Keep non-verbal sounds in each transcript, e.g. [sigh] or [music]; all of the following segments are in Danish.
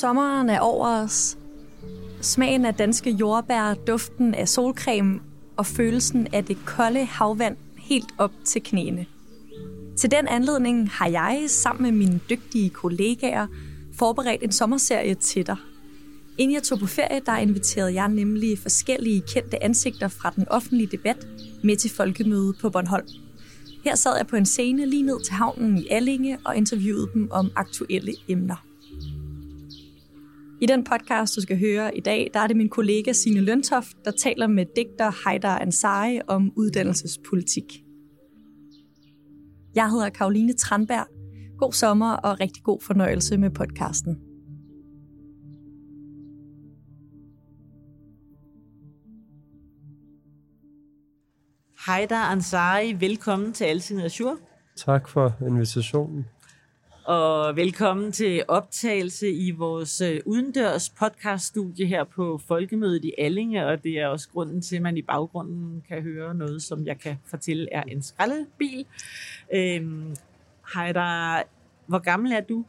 Sommeren er over os. Smagen af danske jordbær, duften af solcreme og følelsen af det kolde havvand helt op til knæene. Til den anledning har jeg sammen med mine dygtige kollegaer forberedt en sommerserie til dig. Inden jeg tog på ferie, der inviterede jeg nemlig forskellige kendte ansigter fra den offentlige debat med til folkemøde på Bornholm. Her sad jeg på en scene lige ned til havnen i Allinge og interviewede dem om aktuelle emner. I den podcast, du skal høre i dag, der er det min kollega Signe Løntoft, der taler med digter Haidar Ansari om uddannelsespolitik. Jeg hedder Karoline Tranberg. God sommer og rigtig god fornøjelse med podcasten. Haidar Ansari, velkommen til Alting Azure. Tak for invitationen. Og velkommen til optagelse i vores øh, udendørs podcaststudie her på Folkemødet i Allinge, og det er også grunden til, at man i baggrunden kan høre noget, som jeg kan fortælle er en skraldebil. Øhm, Haidar, hvor gammel er du?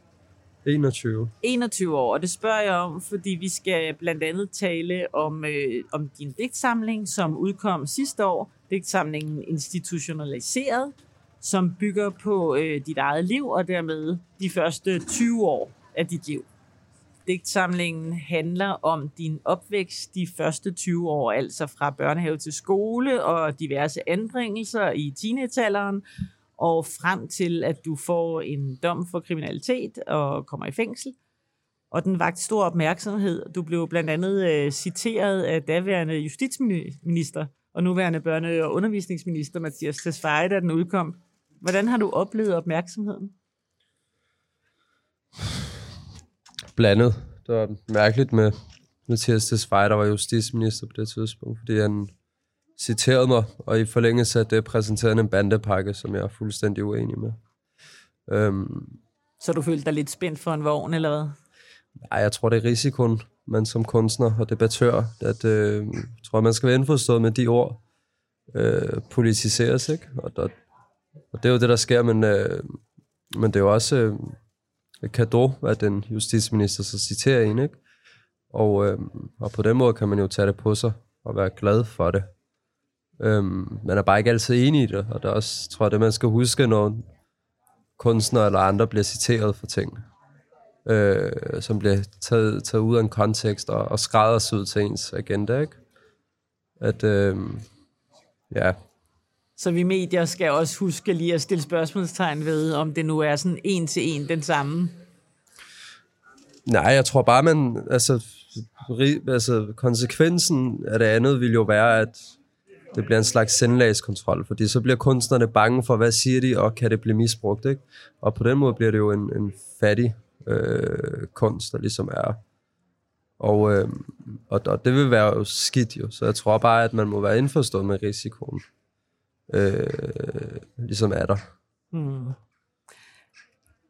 21. 21 år, og det spørger jeg om, fordi vi skal blandt andet tale om, øh, om din digtsamling, som udkom sidste år, digtsamlingen Institutionaliseret, som bygger på øh, dit eget liv, og dermed de første 20 år af dit liv. Digtsamlingen handler om din opvækst de første 20 år, altså fra børnehave til skole og diverse anbringelser i teenagealderen, og frem til, at du får en dom for kriminalitet og kommer i fængsel. Og den vagt stor opmærksomhed. Du blev blandt andet øh, citeret af daværende justitsminister og nuværende børne- og undervisningsminister Mathias Tesfaye, da den udkom. Hvordan har du oplevet opmærksomheden? Blandet. Det var mærkeligt med Mathias Tesfaye, der var justitsminister på det tidspunkt, fordi han citerede mig, og i forlængelse af det præsenterede en bandepakke, som jeg er fuldstændig uenig med. Øhm, Så du følte dig lidt spændt for en vogn, eller hvad? Nej, jeg tror, det er risikoen, man som kunstner og debattør, at øh, tror, man skal være indforstået med de ord, øh, politiseres, ikke? Og, der, og det er jo det, der sker, men, øh, men det er jo også øh, et kado, at den justitsminister så citerer en, ikke? Og, øh, og på den måde kan man jo tage det på sig og være glad for det. Øh, man er bare ikke altid enig i det, og det er også, tror jeg, det man skal huske, når kunstnere eller andre bliver citeret for ting, øh, som bliver taget, taget ud af en kontekst og, og skræddersyet til ens agenda, ikke? At, øh, ja, så vi medier skal også huske lige at stille spørgsmålstegn ved, om det nu er sådan en til en den samme. Nej, jeg tror bare, man... Altså, ri- altså, konsekvensen af det andet vil jo være, at det bliver en slags sendlagskontrol, fordi så bliver kunstnerne bange for, hvad siger de, og kan det blive misbrugt, ikke? Og på den måde bliver det jo en, en fattig øh, kunst, der ligesom er. Og, øh, og, og det vil være jo skidt jo, så jeg tror bare, at man må være indforstået med risikoen. Øh, ligesom er der. Hmm.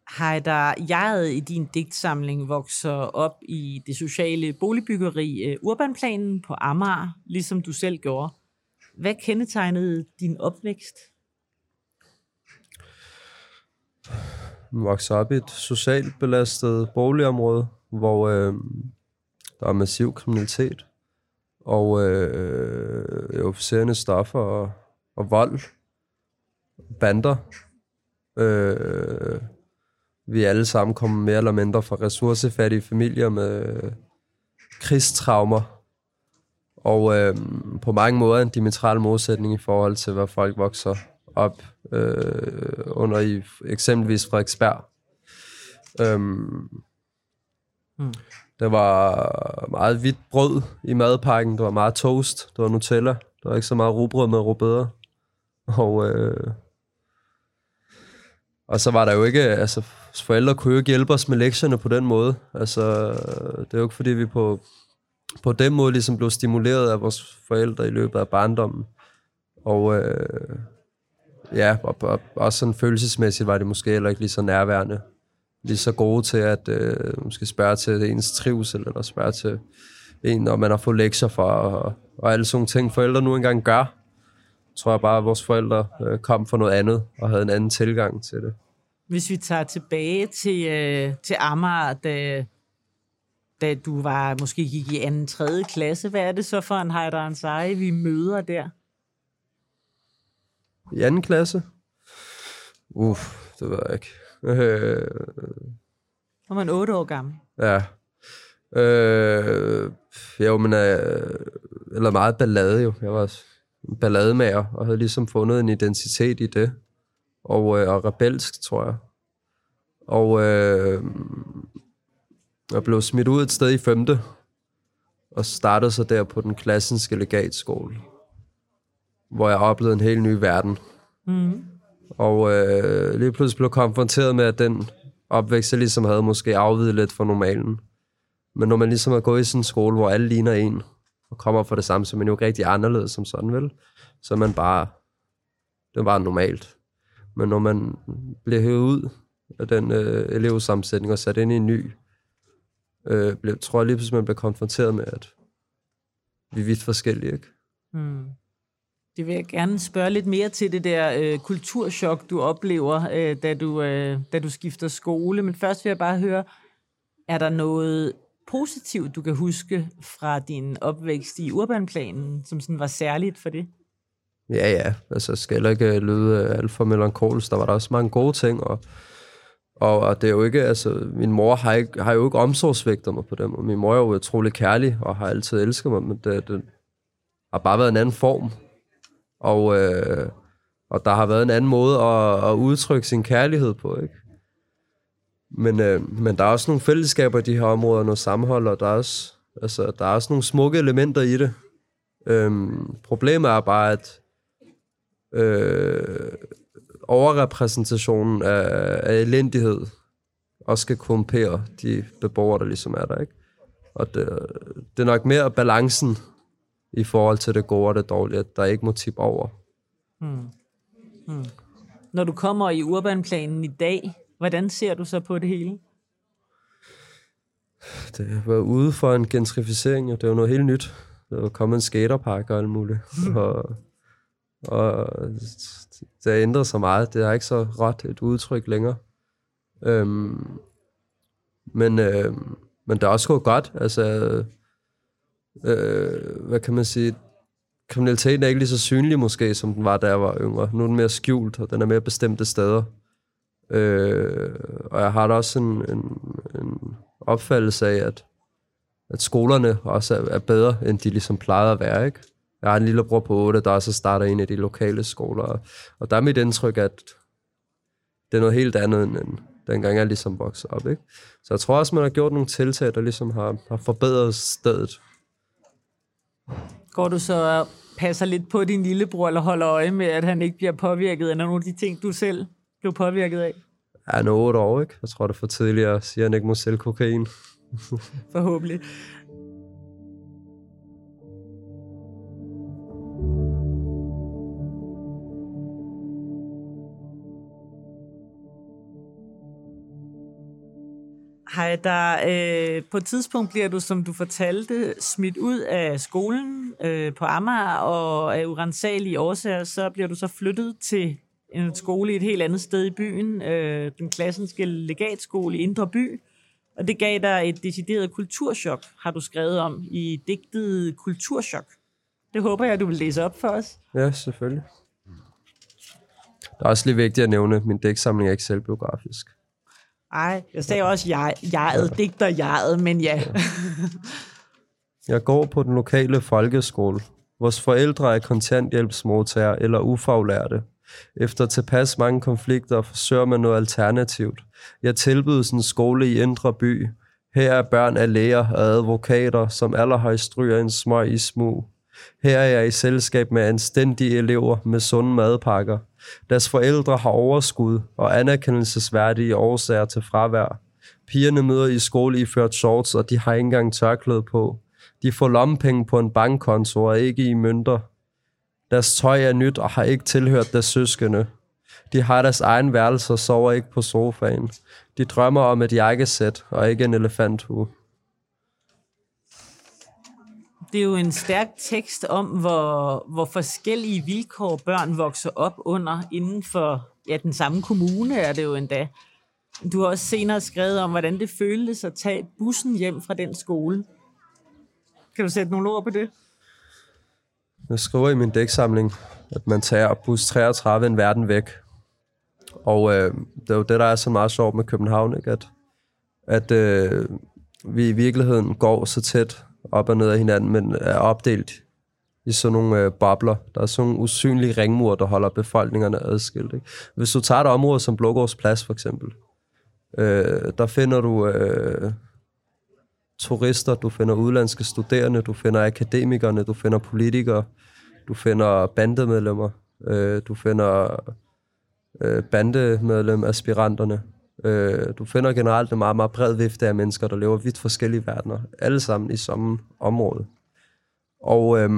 Hajdar, jeg i din digtsamling vokser op i det sociale boligbyggeri øh, Urbanplanen på Amager, ligesom du selv gjorde. Hvad kendetegnede din opvækst? Jeg voksede op i et socialt belastet boligområde, hvor øh, der er massiv kriminalitet, og øh, euforiserende stoffer og, og vold, bander. Øh, vi alle sammen kommer mere eller mindre fra ressourcefattige familier med krigstraumer, og øh, på mange måder en diametral modsætning i forhold til, hvad folk vokser op øh, under i eksempelvis Frederiksberg. Øhm, Mm. Der var meget hvidt brød i madpakken, der var meget toast, der var Nutella, der var ikke så meget rugbrød med rugbrød. Og, øh, Og så var der jo ikke, altså forældre kunne jo ikke hjælpe os med lektierne på den måde. Altså, det er jo ikke fordi, vi på, på den måde ligesom blev stimuleret af vores forældre i løbet af barndommen. Og øh, ja, og, og, også sådan følelsesmæssigt var det måske heller ikke lige så nærværende. Lige så gode til at øh, måske spørge til ens trivsel, eller spørge til en, når man har fået lektier for, og, og alle sådan ting, forældre nu engang gør. Tror jeg bare, at vores forældre øh, kom for noget andet, og havde en anden tilgang til det. Hvis vi tager tilbage til, øh, til Amager, da, da du var måske gik i anden, tredje klasse, hvad er det så for en Heider Ansari, vi møder der? I anden klasse? Uff, det ved jeg ikke. Øh, Var man otte år gammel? ja. Øh, jo, men... Øh, eller meget ballade jo. Jeg var ballademager, og havde ligesom fundet en identitet i det. Og, øh, og rebelsk, tror jeg. Og øh, jeg blev smidt ud et sted i femte, og startede så der på den klassenske legatskole, hvor jeg oplevede en helt ny verden. Mm. Og øh, lige pludselig blev konfronteret med, at den opvækst, jeg ligesom havde, måske afvidet lidt fra normalen. Men når man ligesom er gået i sådan en skole, hvor alle ligner en, og kommer fra det samme, så man jo ikke rigtig anderledes som sådan, vel? Så man bare, det er bare normalt. Men når man bliver hævet ud af den øh, elevsammensætning og sat ind i en ny, øh, bliver, tror jeg lige pludselig, man bliver konfronteret med, at vi er vidt forskellige, ikke? Mm. Det vil jeg gerne spørge lidt mere til det der øh, kulturschok, du oplever, øh, da, du, øh, da du skifter skole. Men først vil jeg bare høre, er der noget positivt, du kan huske fra din opvækst i urbanplanen, som sådan var særligt for det? Ja, ja. Altså, jeg skal heller ikke øh, lyde øh, alt for melankolsk. Der var der også mange gode ting, og, og, og det er jo ikke, altså, min mor har, ikke, har jo ikke omsorgsvægtet mig på dem, og min mor er jo utrolig kærlig, og har altid elsket mig, men det, det har bare været en anden form. Og, øh, og der har været en anden måde at, at udtrykke sin kærlighed på, ikke? Men, øh, men der er også nogle fællesskaber i de her områder, noget sammenhold, og der er også, altså, der er også nogle smukke elementer i det. Øhm, problemet er bare, at øh, overrepræsentationen af, af elendighed også skal korrumpere de beboere, der ligesom er der, ikke? Og det, det er nok mere balancen i forhold til det gode og det dårlige, at der ikke må tippe over. Hmm. Hmm. Når du kommer i urbanplanen i dag, hvordan ser du så på det hele? Det været ude for en gentrificering, og det er jo noget helt nyt. Der er kommet en skaterpark og alt muligt. og, og det har ændret sig meget. Det er ikke så ret et udtryk længere. Øhm, men, øh, men det er også gået godt. Altså, øh, hvad kan man sige? Kriminaliteten er ikke lige så synlig måske, som den var, da jeg var yngre. Nu er den mere skjult, og den er mere bestemte steder. Øh, og jeg har da også en, en, en opfattelse af, at, at skolerne også er, er bedre, end de ligesom plejede at være, ikke? Jeg har en lille bror på 8, der også starter en af de lokale skoler, og, og der er mit indtryk, at det er noget helt andet, end dengang jeg ligesom voksede op, ikke? Så jeg tror også, man har gjort nogle tiltag, der ligesom har, har forbedret stedet. Går du så passer lidt på din lillebror, eller holder øje med, at han ikke bliver påvirket af nogle af de ting, du selv blev påvirket af? Ja, nu otte år, ikke? Jeg tror, det er for tidligt at sige, at han ikke må sælge kokain. [laughs] Forhåbentlig. Hej, der, øh, på et tidspunkt bliver du, som du fortalte, smidt ud af skolen øh, på Amager, og af urensagelige årsager, så bliver du så flyttet til en skole i et helt andet sted i byen, øh, den klassenske legatskole i Indre By, og det gav dig et decideret kulturschok, har du skrevet om i digtet Kulturschok. Det håber jeg, du vil læse op for os. Ja, selvfølgelig. Det er også lige vigtigt at nævne, at min dæksamling er ikke selvbiografisk. Ej, jeg sagde også jeg, jeget, digter jeget, men ja. Jeg går på den lokale folkeskole. Vores forældre er kontanthjælpsmodtagere eller ufaglærte. Efter tilpas mange konflikter forsøger man noget alternativt. Jeg tilbydes en skole i Indre By. Her er børn af læger og advokater, som allerhøjst stryger en smøg i smug. Her er jeg i selskab med anstændige elever med sunde madpakker. Deres forældre har overskud og anerkendelsesværdige årsager til fravær. Pigerne møder i skole i ført shorts, og de har ikke engang tørklæde på. De får lommepenge på en bankkonto og ikke i mønter. Deres tøj er nyt og har ikke tilhørt deres søskende. De har deres egen værelse og sover ikke på sofaen. De drømmer om et jakkesæt og ikke en elefanthue. Det er jo en stærk tekst om, hvor, hvor forskellige vilkår børn vokser op under inden for ja, den samme kommune, er det jo endda. Du har også senere skrevet om, hvordan det føltes at tage bussen hjem fra den skole. Kan du sætte nogle ord på det? Jeg skriver i min dæksamling, at man tager bus 33 en verden væk. Og øh, det er jo det, der er så meget sjovt med København, ikke? at, at øh, vi i virkeligheden går så tæt op og ned af hinanden, men er opdelt i sådan nogle øh, bobler. Der er sådan nogle usynlige ringmur, der holder befolkningerne adskilt. Ikke? Hvis du tager et område som Blågårds Plads for eksempel, øh, der finder du øh, turister, du finder udlandske studerende, du finder akademikerne, du finder politikere, du finder bandemedlemmer, øh, du finder øh, bandemedlem aspiranterne. Øh, du finder generelt en meget, meget bred vifte af mennesker, der lever vidt forskellige verdener, alle sammen i samme område. Og øh,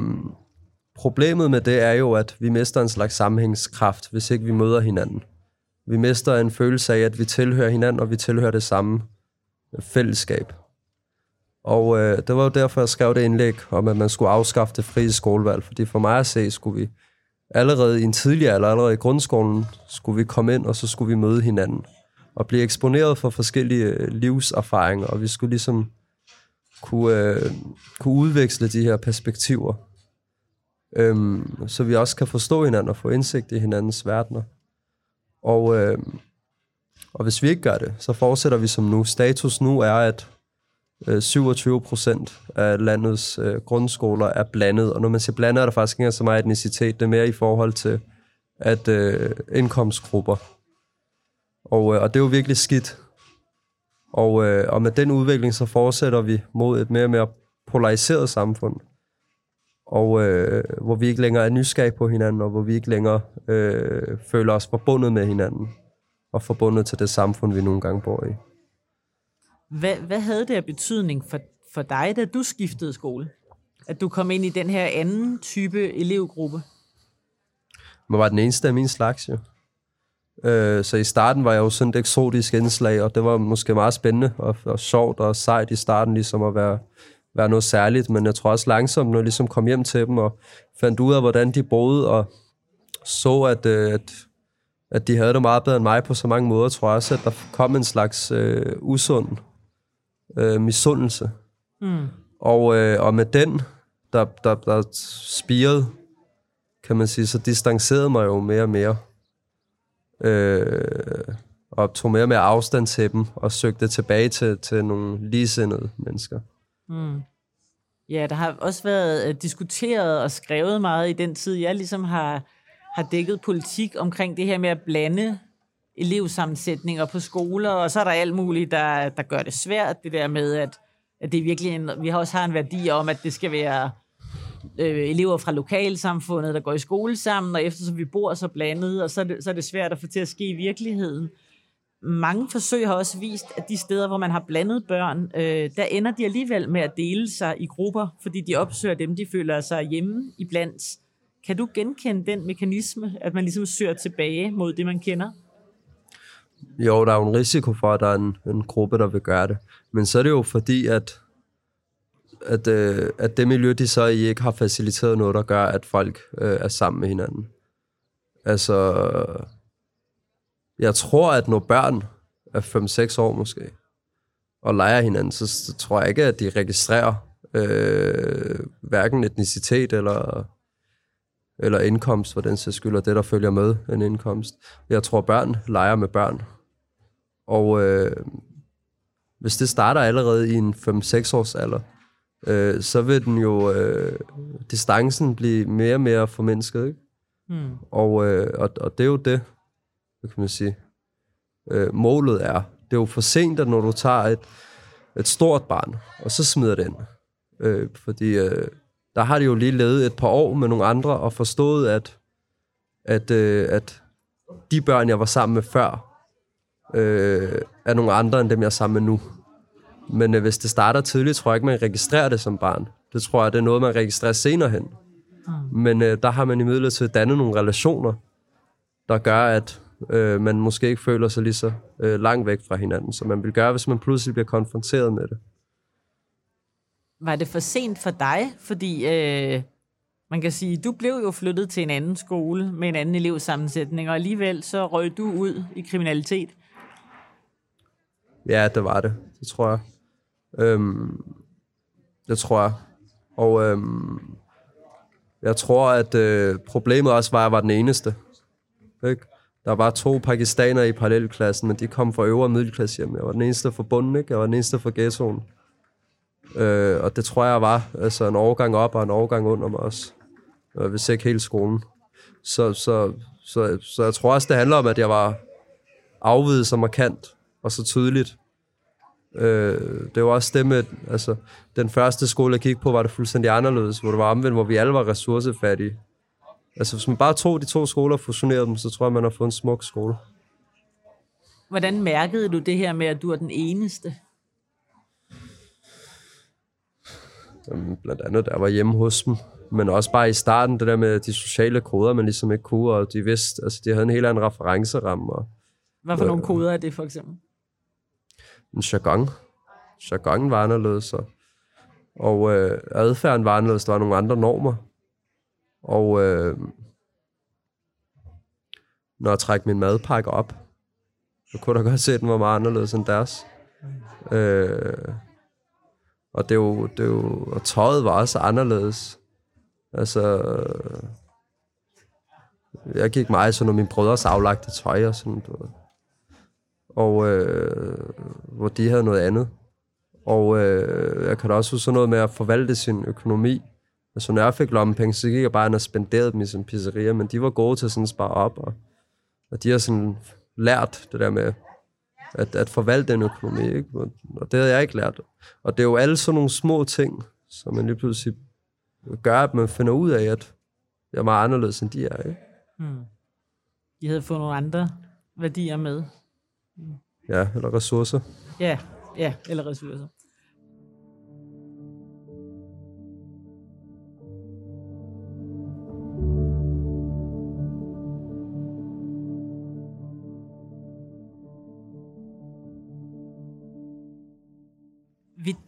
problemet med det er jo, at vi mister en slags sammenhængskraft, hvis ikke vi møder hinanden. Vi mister en følelse af, at vi tilhører hinanden, og vi tilhører det samme fællesskab. Og øh, det var jo derfor, jeg skrev det indlæg om, at man skulle afskaffe det frie skolevalg, fordi for mig at se, skulle vi allerede i en tidlig alder, allerede i grundskolen, skulle vi komme ind, og så skulle vi møde hinanden. Og blive eksponeret for forskellige øh, livserfaringer, og vi skulle ligesom kunne, øh, kunne udveksle de her perspektiver, øhm, så vi også kan forstå hinanden og få indsigt i hinandens verdener. Og, øh, og hvis vi ikke gør det, så fortsætter vi som nu. Status nu er, at Øh, 27 procent af landets øh, grundskoler er blandet. Og når man siger blandet, er der faktisk ikke så meget etnicitet. Det er mere i forhold til at øh, indkomstgrupper. Og, øh, og det er jo virkelig skidt. Og, øh, og med den udvikling, så fortsætter vi mod et mere og mere polariseret samfund. Og øh, hvor vi ikke længere er nysgerrige på hinanden, og hvor vi ikke længere øh, føler os forbundet med hinanden. Og forbundet til det samfund, vi nogle gange bor i. Hvad, hvad havde det af betydning for, for dig, da du skiftede skole? At du kom ind i den her anden type elevgruppe? Man var den eneste af min slags, jo. Øh, så i starten var jeg jo sådan et eksotisk indslag, og det var måske meget spændende og, og sjovt og sejt i starten, ligesom at være, være noget særligt. Men jeg tror også langsomt, når jeg ligesom kom hjem til dem og fandt ud af, hvordan de boede, og så, at, øh, at, at de havde det meget bedre end mig på så mange måder, tror jeg også, at der kom en slags øh, usund øh, misundelse. Mm. Og, øh, og med den, der, der, der spirede, kan man sige, så distancerede mig jo mere og mere. Øh, og tog mere og mere afstand til dem, og søgte tilbage til, til nogle ligesindede mennesker. Mm. Ja, der har også været uh, diskuteret og skrevet meget i den tid, jeg ligesom har, har dækket politik omkring det her med at blande elevsammensætninger på skoler, og så er der alt muligt, der, der gør det svært, det der med, at, at det virkelig en, vi har også har en værdi om, at det skal være øh, elever fra lokalsamfundet, der går i skole sammen, og eftersom vi bor så blandet, og så er, det, så er det svært at få til at ske i virkeligheden. Mange forsøg har også vist, at de steder, hvor man har blandet børn, øh, der ender de alligevel med at dele sig i grupper, fordi de opsøger dem, de føler sig hjemme iblandt. Kan du genkende den mekanisme, at man ligesom søger tilbage mod det, man kender? Jo, der er jo en risiko for, at der er en, en gruppe, der vil gøre det. Men så er det jo fordi, at, at, øh, at det miljø, de så i ikke har faciliteret noget, der gør, at folk øh, er sammen med hinanden. Altså, jeg tror, at når børn er 5-6 år måske, og leger hinanden, så, så tror jeg ikke, at de registrerer øh, hverken etnicitet eller eller indkomst, for den sags skyld, og det, der følger med en indkomst. Jeg tror, børn leger med børn. Og øh, hvis det starter allerede i en 5-6 års alder, øh, så vil den jo øh, distancen blive mere og mere formindsket. Ikke? Mm. Og, øh, og, og det er jo det, hvad kan man sige, øh, målet er. Det er jo for sent, at når du tager et, et stort barn, og så smider det ind. Øh, fordi øh, der har de jo lige levet et par år med nogle andre og forstået, at, at, øh, at de børn, jeg var sammen med før, øh, er nogle andre end dem, jeg er sammen med nu. Men øh, hvis det starter tidligt, tror jeg ikke, man registrerer det som barn. Det tror jeg, det er noget, man registrerer senere hen. Mm. Men øh, der har man i midlertid dannet nogle relationer, der gør, at øh, man måske ikke føler sig lige så øh, langt væk fra hinanden, som man vil gøre, hvis man pludselig bliver konfronteret med det. Var det for sent for dig? Fordi øh, man kan sige, du blev jo flyttet til en anden skole med en anden elevsammensætning, og alligevel så røg du ud i kriminalitet. Ja, det var det. Det tror jeg. Øhm, det tror jeg. Og øhm, jeg tror, at øh, problemet også var, at jeg var den eneste. Ikke? Der var to pakistanere i parallelklassen, men de kom fra øvre middelklasse hjem. Jeg var den eneste fra bunden, ikke? Jeg var den eneste fra ghettoen. Øh, og det tror jeg var altså en overgang op og en overgang under mig også. Øh, hvis ikke hele skolen. Så, så, så, så jeg tror også, det handler om, at jeg var afvidet så markant og så tydeligt. Øh, det var også det med, altså, den første skole, jeg gik på, var det fuldstændig anderledes, hvor det var omvendt, hvor vi alle var ressourcefattige. Altså, hvis man bare tog de to skoler og fusionerede dem, så tror jeg, man har fået en smuk skole. Hvordan mærkede du det her med, at du er den eneste? Jamen, blandt andet, der var hjemme hos dem. Men også bare i starten, det der med de sociale koder, man ligesom ikke kunne, og de vidste, altså de havde en helt anden referenceramme. Og, Hvad for øh, nogle koder er det, for eksempel? En jargon. Jargon var anderledes, og, og øh, adfærden var anderledes. Der var nogle andre normer. Og øh, når jeg trækker min madpakke op, så kunne der godt se, at den var meget anderledes end deres. Øh, og det er jo, det er jo, og tøjet var også anderledes. Altså, jeg gik meget sådan min brødres aflagte tøj og sådan, du ved. Og øh, hvor de havde noget andet. Og øh, jeg kan da også huske sådan noget med at forvalte sin økonomi. Altså når jeg fik lommepenge, så gik jeg bare ind og spenderede dem i sådan pizzeria, men de var gode til sådan at spare op, og, og de har sådan lært det der med at, at forvalte den økonomi, ikke? Og det havde jeg ikke lært. Og det er jo alle sådan nogle små ting, som man lige pludselig gør, at man finder ud af, at jeg er meget anderledes, end de er, ikke? Hmm. De havde fået nogle andre værdier med. Ja, eller ressourcer. Ja, ja, eller ressourcer.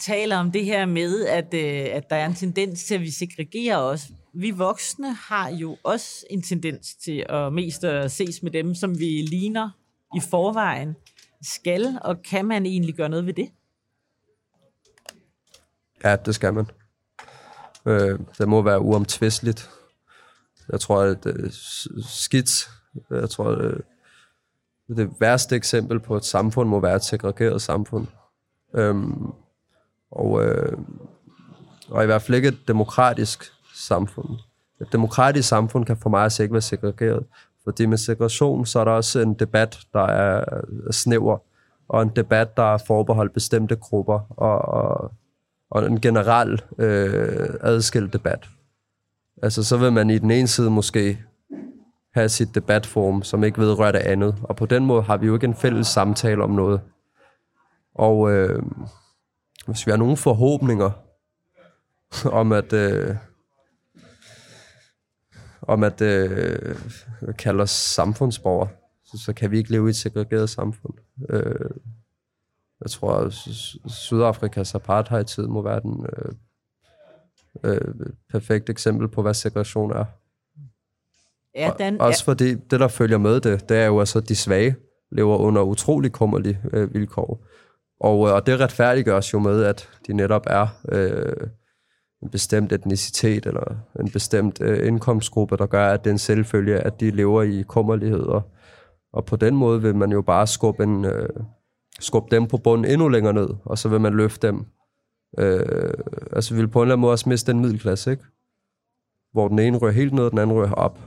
Taler om det her med, at, øh, at der er en tendens til, at vi segregerer os. Vi voksne har jo også en tendens til at mest at ses med dem, som vi ligner i forvejen. Skal og kan man egentlig gøre noget ved det? Ja, det skal man. Øh, det må være uomtvisteligt. Jeg tror, at øh, det skidt, jeg tror, at det værste eksempel på et samfund må være et segregeret samfund. Øhm, og, øh, og i hvert fald ikke et demokratisk samfund. Et demokratisk samfund kan for mig altså ikke være segregeret. Fordi med segregation, så er der også en debat, der er snæver, og en debat, der er forbeholdt bestemte grupper, og, og, og en generel øh, adskilt debat. Altså, så vil man i den ene side måske have sit debatform, som ikke vedrører det andet. Og på den måde har vi jo ikke en fælles samtale om noget. Og øh, hvis vi har nogle forhåbninger om at øh, om at øh, kalde os samfundsborger, så, så kan vi ikke leve i et segregeret samfund. Øh, jeg tror, at Sydafrikas apartheid-tid må være den øh, øh, perfekte eksempel på, hvad segregation er. Ja, den, og, også ja. fordi det, der følger med det, det er jo altså, at de svage lever under utrolig kummerlige øh, vilkår. Og, øh, og det retfærdiggøres jo med, at de netop er øh, en bestemt etnicitet eller en bestemt øh, indkomstgruppe, der gør, at det er en selvfølge, at de lever i kummerlighed. Og, og på den måde vil man jo bare skubbe, en, øh, skubbe dem på bunden endnu længere ned, og så vil man løfte dem. Øh, altså vi vil på en eller anden måde også miste den middelklasse, ikke? Hvor den ene rører helt ned, og den anden rører op.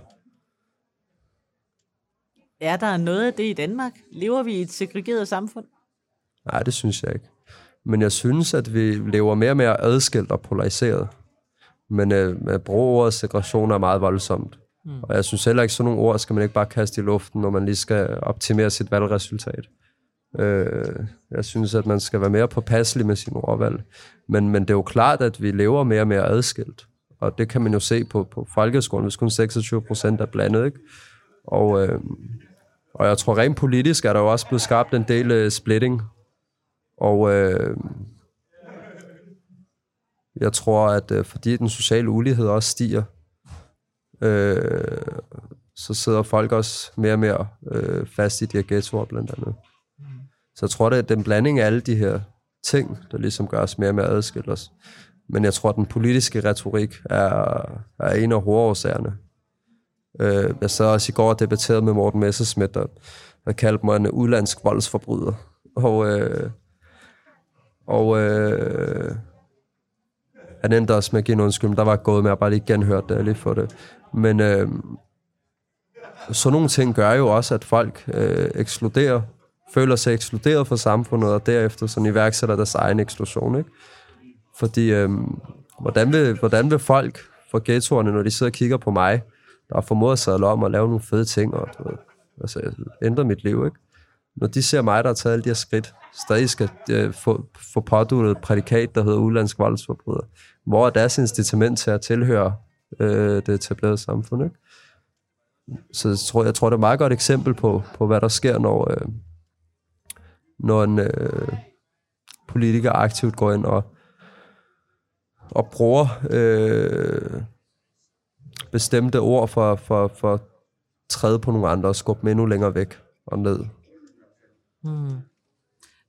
Er der noget af det i Danmark? Lever vi i et segregeret samfund? Nej, det synes jeg ikke. Men jeg synes, at vi lever mere og mere adskilt og polariseret. Men øh, at bruge ordet segregation er meget voldsomt. Mm. Og jeg synes heller ikke, sådan nogle ord skal man ikke bare kaste i luften, når man lige skal optimere sit valgresultat. Øh, jeg synes, at man skal være mere påpasselig med sin ordvalg. Men, men det er jo klart, at vi lever mere og mere adskilt. Og det kan man jo se på, på folkeskolen, hvis kun 26 procent er blandet. Ikke? Og, øh, og jeg tror rent politisk er der jo også blevet skabt en del uh, splitting. Og øh, jeg tror, at øh, fordi den sociale ulighed også stiger, øh, så sidder folk også mere og mere øh, fast i de her ghettoer blandt andet. Så jeg tror, det er den blanding af alle de her ting, der ligesom gør os mere og mere adskilt os. Men jeg tror, at den politiske retorik er, er en af hovedårsagerne. Øh, jeg sad også i går og debatterede med Morten Messerschmidt, der, der kaldte mig en udlandsk voldsforbryder. Og, øh, og øh, han endte også med at give en undskyldning. der var gået med at bare lige genhørte det, lige for det. Men øh, sådan nogle ting gør jo også, at folk øh, ekskluderer, føler sig ekskluderet fra samfundet, og derefter sådan iværksætter deres egen eksklusion. Ikke? Fordi, øh, hvordan, vil, hvordan vil folk fra ghettoerne, når de sidder og kigger på mig, der har formået at sadle om og lave nogle fede ting, og du ved, altså, ændre mit liv, ikke? Når de ser mig, der har taget alle de her skridt, stadig skal øh, få, få påduttet et prædikat, der hedder udlandsk voldsforbryder, hvor er deres incitament til at tilhøre øh, det etablerede samfund, ikke? Så jeg tror, jeg tror, det er et meget godt eksempel på, på hvad der sker, når, øh, når en øh, politiker aktivt går ind og, og bruger øh, bestemte ord for, for, for at træde på nogle andre og skubbe dem endnu længere væk og ned. Hmm.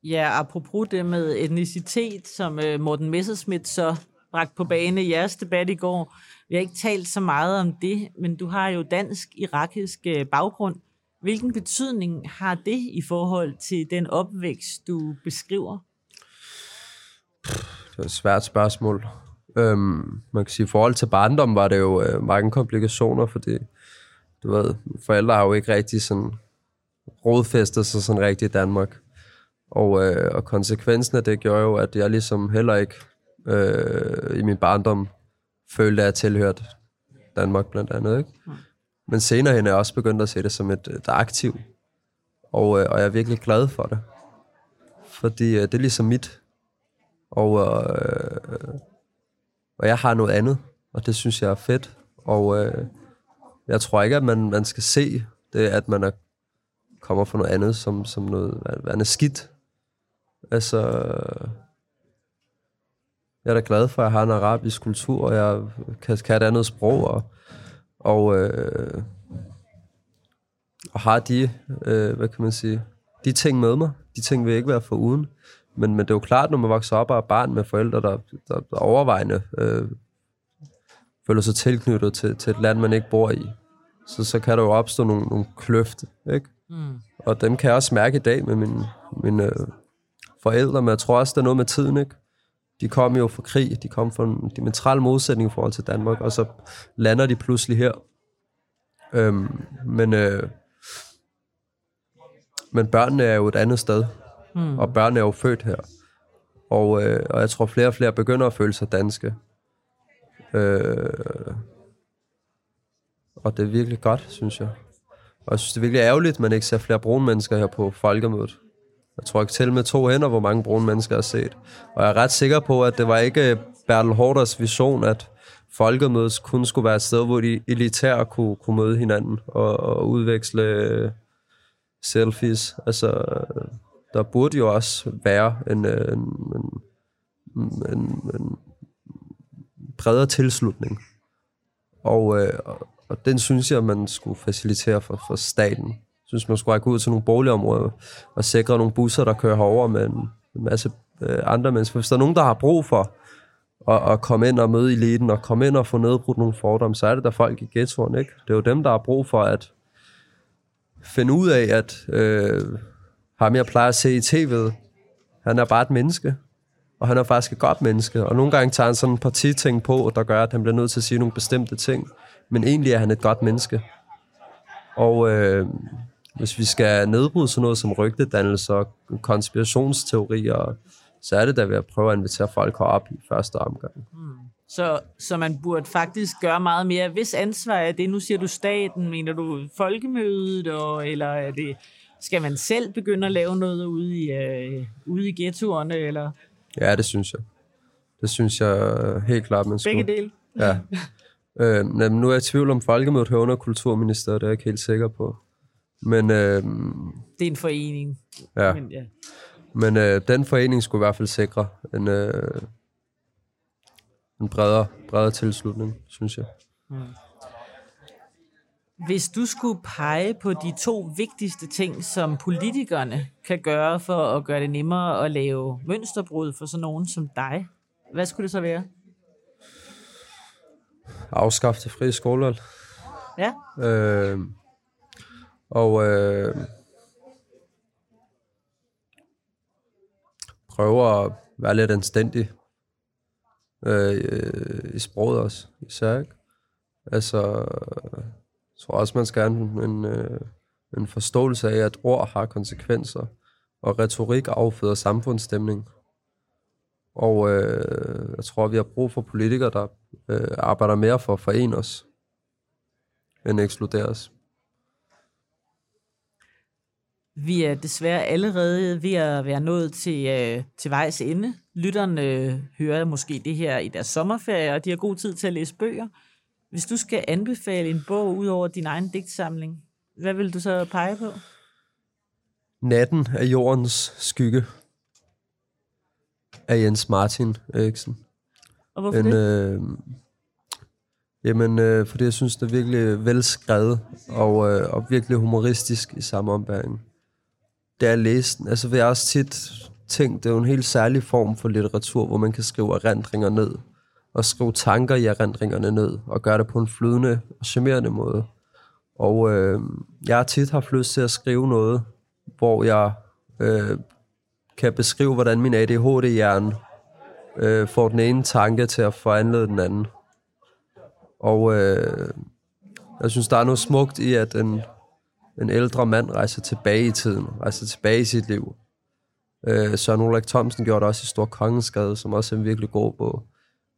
Ja, apropos det med etnicitet, som øh, Morten Messerschmidt så bragt på bane i jeres debat i går. Vi har ikke talt så meget om det, men du har jo dansk-irakisk øh, baggrund. Hvilken betydning har det i forhold til den opvækst, du beskriver? Det er et svært spørgsmål. Øhm, man kan sige, i forhold til barndom var det jo øh, mange komplikationer, fordi du ved, forældre har jo ikke rigtig sådan rodfæstet sig sådan rigtigt i Danmark. Og, øh, og konsekvensen af det gjorde jo, at jeg ligesom heller ikke øh, i min barndom følte, at jeg tilhørte Danmark blandt andet. Ikke? Men senere hen er jeg også begyndt at se det som et, et aktiv. Og, øh, og jeg er virkelig glad for det. Fordi øh, det er ligesom mit. Og, øh, og jeg har noget andet, og det synes jeg er fedt. Og øh, jeg tror ikke, at man, man skal se det, at man er, kommer fra noget andet, som, som noget værende skidt. Altså, jeg er da glad for, at jeg har en arabisk kultur, og jeg kan, kan et andet sprog, og, og, øh, og har de, øh, hvad kan man sige, de ting med mig. De ting vil jeg ikke være for uden. Men, men det er jo klart, når man vokser op og er barn med forældre, der, der, der overvejende øh, føler sig tilknyttet til, til et land, man ikke bor i, så, så kan der jo opstå nogle, nogle kløfte, ikke? Mm. Og dem kan jeg også mærke i dag med mine, mine øh, forældre, men jeg tror også, det er noget med tiden, ikke? De kom jo fra krig, de kom fra en diametral modsætning i forhold til Danmark, og så lander de pludselig her. Øhm, men, øh, men børnene er jo et andet sted, mm. og børnene er jo født her. Og, øh, og jeg tror, flere og flere begynder at føle sig danske. Øh, og det er virkelig godt, synes jeg. Og jeg synes, det er virkelig ærgerligt, at man ikke ser flere brune mennesker her på folkemødet. Jeg tror ikke til med to hænder, hvor mange brune mennesker har set. Og jeg er ret sikker på, at det var ikke Bertel Hårders vision, at folkemødet kun skulle være et sted, hvor de elitære kunne, kunne møde hinanden og, og udveksle selfies. Altså, der burde jo også være en, en, en, en, en bredere tilslutning. Og, øh, og den synes jeg, man skulle facilitere for, for staten synes, man skulle række ud til nogle boligområder og sikre nogle busser, der kører herover med en, en masse øh, andre mennesker. Hvis der er nogen, der har brug for at, at komme ind og møde eliten, og komme ind og få nedbrudt nogle fordomme, så er det der folk i ghettoen, ikke? Det er jo dem, der har brug for at finde ud af, at øh, ham jeg plejer at se i tv'et, han er bare et menneske, og han er faktisk et godt menneske, og nogle gange tager han sådan en partiting på, der gør, at han bliver nødt til at sige nogle bestemte ting, men egentlig er han et godt menneske. Og øh, hvis vi skal nedbryde sådan noget som rygtedannelse og konspirationsteorier, så er det da ved at prøve at invitere folk op i første omgang. Mm. Så, så man burde faktisk gøre meget mere. Hvis ansvar er det, nu siger du staten, mener du folkemødet, og, eller er det, skal man selv begynde at lave noget ude i, øh, ude i ghettoerne? Eller? Ja, det synes jeg. Det synes jeg helt klart, man skulle. Begge dele? Ja. [laughs] øh, men nu er jeg i tvivl om folkemødet hører under Kulturministeriet, det er jeg ikke helt sikker på. Men, øh, det er en forening. Ja. Men, ja. Men øh, den forening skulle i hvert fald sikre en, øh, en bredere, bredere tilslutning, synes jeg. Mm. Hvis du skulle pege på de to vigtigste ting, som politikerne kan gøre for at gøre det nemmere at lave mønsterbrud for sådan nogen som dig, hvad skulle det så være? Afskaffe det frie skolevalg. Ja. Øh, og øh, prøve at være lidt anstændig øh, i sproget også, især, ikke? Altså, jeg tror også, man skal have en, en, øh, en forståelse af, at ord har konsekvenser, og retorik afføder samfundsstemning. Og øh, jeg tror, vi har brug for politikere, der øh, arbejder mere for at forene os, end ekskludere os. Vi er desværre allerede ved at være nået til, øh, til vejs ende. Lytterne øh, hører måske det her i deres sommerferie, og de har god tid til at læse bøger. Hvis du skal anbefale en bog ud over din egen digtsamling, hvad vil du så pege på? Natten af jordens skygge af Jens Martin Eriksen. Og hvorfor en, det? Øh, jamen, øh, fordi jeg synes, det er virkelig velskrevet og, øh, og virkelig humoristisk i samme ombæring da jeg læste den, altså vil jeg også tit tænke, det er jo en helt særlig form for litteratur, hvor man kan skrive erindringer ned, og skrive tanker i erindringerne ned, og gøre det på en flydende og charmerende måde. Og øh, jeg har tit haft lyst til at skrive noget, hvor jeg øh, kan beskrive, hvordan min ADHD-hjerne øh, får den ene tanke til at foranlede den anden. Og øh, jeg synes, der er noget smukt i, at en, en ældre mand rejser tilbage i tiden, rejser tilbage i sit liv. Øh, Søren Ulrik Thomsen gjorde det også i Stor Kongensgade, som også er en virkelig god bog.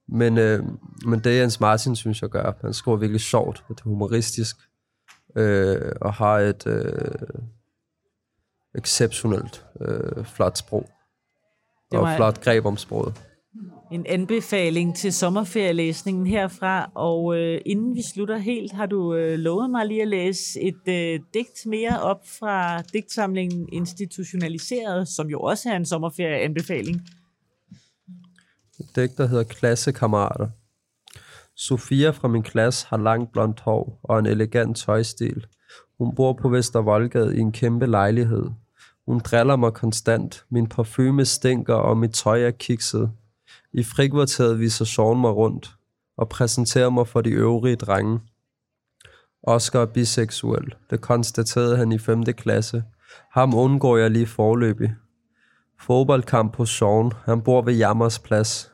Men, øh, men det Jens Martin synes jeg gør, han skriver virkelig sjovt, det er humoristisk, øh, og har et øh, exceptionelt øh, flot sprog, og flot greb om sproget en anbefaling til sommerferielæsningen herfra, og øh, inden vi slutter helt, har du øh, lovet mig lige at læse et øh, digt mere op fra digtsamlingen Institutionaliseret, som jo også er en sommerferieanbefaling. Et digt, der hedder Klassekammerater. Sofia fra min klasse har langt blondt hår og en elegant tøjstil. Hun bor på Vestervoldgade i en kæmpe lejlighed. Hun driller mig konstant. Min parfume stinker, og mit tøj er kikset. I frikvarteret viser Sean mig rundt og præsenterer mig for de øvrige drenge. Oscar er biseksuel. Det konstaterede han i 5. klasse. Ham undgår jeg lige forløbig. Fodboldkamp på Sean. Han bor ved Jammers plads.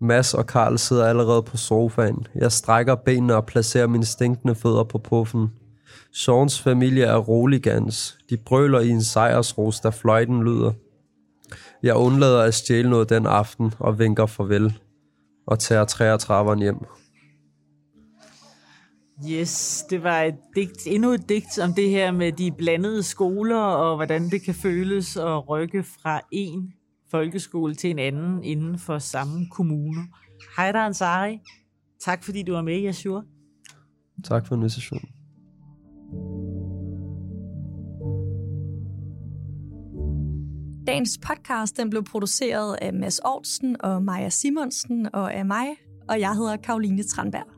Mads og Karl sidder allerede på sofaen. Jeg strækker benene og placerer mine stinkende fødder på puffen. Seans familie er roligans. De brøler i en sejrsros, da fløjten lyder. Jeg undlader at stjæle noget den aften og vinker farvel og tager 33'eren hjem. Yes, det var et digt, endnu et digt om det her med de blandede skoler, og hvordan det kan føles at rykke fra en folkeskole til en anden inden for samme kommune. Hej der, Ansari. Tak fordi du var med, Yashur. Tak for invitationen. Dagens podcast den blev produceret af Mads Aarhusen og Maja Simonsen og af mig, og jeg hedder Karoline Tranberg.